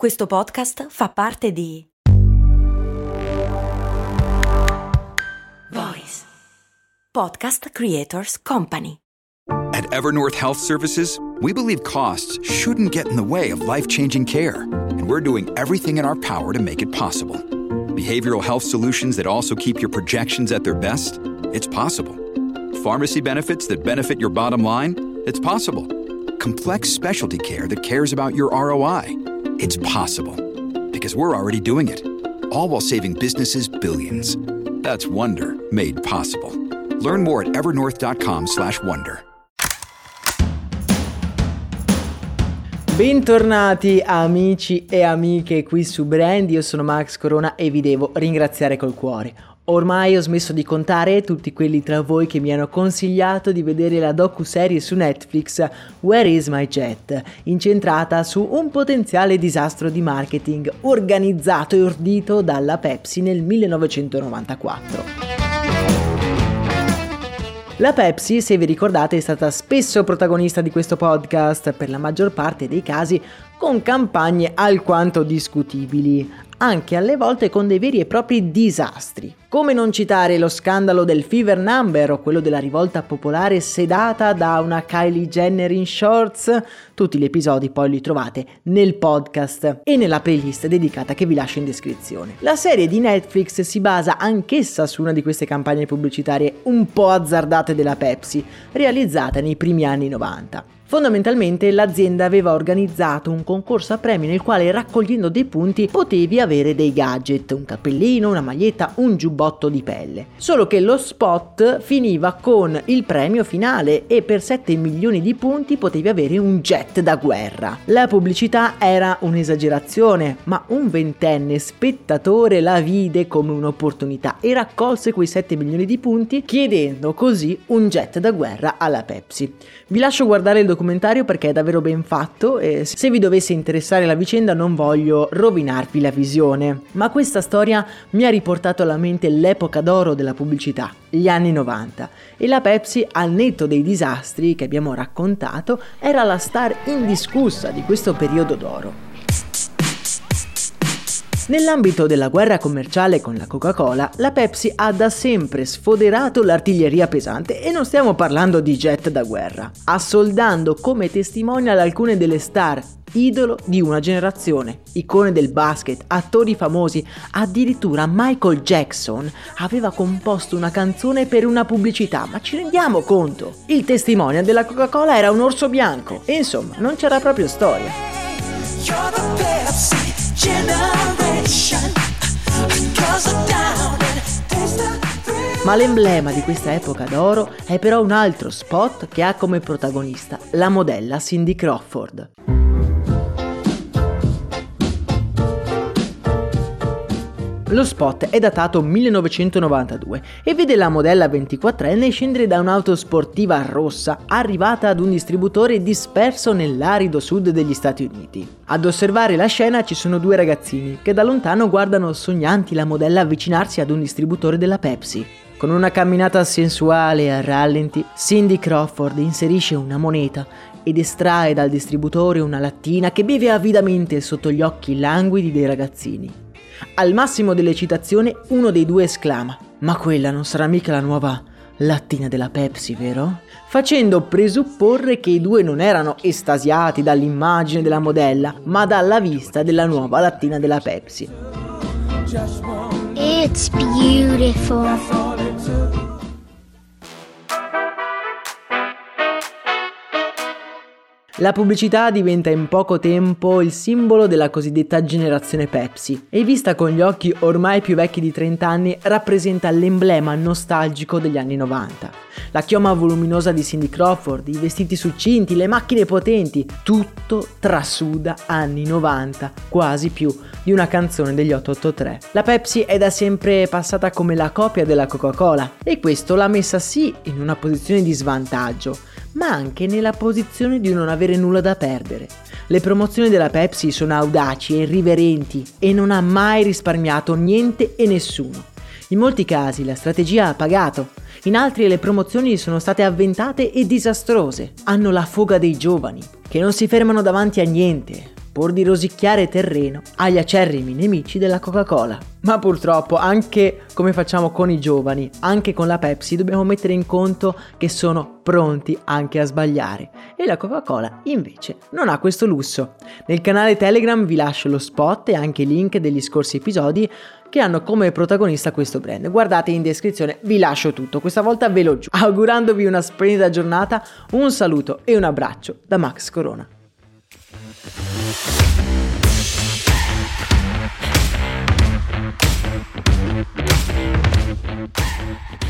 Questo podcast fa parte di Voice Podcast Creators Company. At Evernorth Health Services, we believe costs shouldn't get in the way of life-changing care, and we're doing everything in our power to make it possible. Behavioral health solutions that also keep your projections at their best? It's possible. Pharmacy benefits that benefit your bottom line? It's possible. Complex specialty care that cares about your ROI? It's possible. Because we're already doing it. All while saving businesses billions. That's Wonder made possible. Learn more at evernorth.com/wonder. Bentornati amici e amiche qui su Brand, io sono Max Corona e vi devo ringraziare col cuore. Ormai ho smesso di contare tutti quelli tra voi che mi hanno consigliato di vedere la docu-serie su Netflix Where is my jet, incentrata su un potenziale disastro di marketing organizzato e ordito dalla Pepsi nel 1994. La Pepsi, se vi ricordate, è stata spesso protagonista di questo podcast, per la maggior parte dei casi con campagne alquanto discutibili, anche alle volte con dei veri e propri disastri. Come non citare lo scandalo del Fever Number o quello della rivolta popolare sedata da una Kylie Jenner in shorts? Tutti gli episodi poi li trovate nel podcast e nella playlist dedicata che vi lascio in descrizione. La serie di Netflix si basa anch'essa su una di queste campagne pubblicitarie un po' azzardate della Pepsi, realizzata nei primi anni 90. Fondamentalmente l'azienda aveva organizzato un concorso a premi nel quale raccogliendo dei punti potevi avere dei gadget, un cappellino, una maglietta, un giubbotto di pelle. Solo che lo spot finiva con il premio finale e per 7 milioni di punti potevi avere un jet da guerra. La pubblicità era un'esagerazione, ma un ventenne spettatore la vide come un'opportunità e raccolse quei 7 milioni di punti chiedendo così un jet da guerra alla Pepsi. Vi lascio guardare il documento documentario perché è davvero ben fatto e se vi dovesse interessare la vicenda non voglio rovinarvi la visione. Ma questa storia mi ha riportato alla mente l'epoca d'oro della pubblicità, gli anni 90, e la Pepsi, al netto dei disastri che abbiamo raccontato, era la star indiscussa di questo periodo d'oro. Nell'ambito della guerra commerciale con la Coca-Cola, la Pepsi ha da sempre sfoderato l'artiglieria pesante e non stiamo parlando di jet da guerra, assoldando come testimonial alcune delle star idolo di una generazione, icone del basket, attori famosi, addirittura Michael Jackson aveva composto una canzone per una pubblicità, ma ci rendiamo conto? Il testimonial della Coca-Cola era un orso bianco e insomma non c'era proprio storia. Ma l'emblema di questa epoca d'oro è però un altro spot che ha come protagonista la modella Cindy Crawford. Lo spot è datato 1992 e vede la modella 24enne scendere da un'auto sportiva rossa arrivata ad un distributore disperso nell'arido sud degli Stati Uniti. Ad osservare la scena ci sono due ragazzini che da lontano guardano sognanti la modella avvicinarsi ad un distributore della Pepsi. Con una camminata sensuale a rallenti, Cindy Crawford inserisce una moneta ed estrae dal distributore una lattina che beve avidamente sotto gli occhi languidi dei ragazzini. Al massimo dell'eccitazione uno dei due esclama: Ma quella non sarà mica la nuova lattina della Pepsi, vero? Facendo presupporre che i due non erano estasiati dall'immagine della modella, ma dalla vista della nuova lattina della Pepsi. It's beautiful. La pubblicità diventa in poco tempo il simbolo della cosiddetta generazione Pepsi e vista con gli occhi ormai più vecchi di 30 anni rappresenta l'emblema nostalgico degli anni 90. La chioma voluminosa di Cindy Crawford, i vestiti succinti, le macchine potenti, tutto trasuda anni 90, quasi più di una canzone degli 883. La Pepsi è da sempre passata come la copia della Coca-Cola e questo l'ha messa sì in una posizione di svantaggio, ma anche nella posizione di non avere nulla da perdere. Le promozioni della Pepsi sono audaci e irriverenti e non ha mai risparmiato niente e nessuno. In molti casi la strategia ha pagato, in altri le promozioni sono state avventate e disastrose. Hanno la foga dei giovani, che non si fermano davanti a niente, pur di rosicchiare terreno agli acerrimi nemici della Coca-Cola. Ma purtroppo, anche come facciamo con i giovani, anche con la Pepsi, dobbiamo mettere in conto che sono pronti anche a sbagliare. E la Coca-Cola invece non ha questo lusso. Nel canale Telegram vi lascio lo spot e anche i link degli scorsi episodi che hanno come protagonista questo brand. Guardate in descrizione, vi lascio tutto, questa volta ve lo giuro. Augurandovi una splendida giornata, un saluto e un abbraccio da Max Corona. Thank you.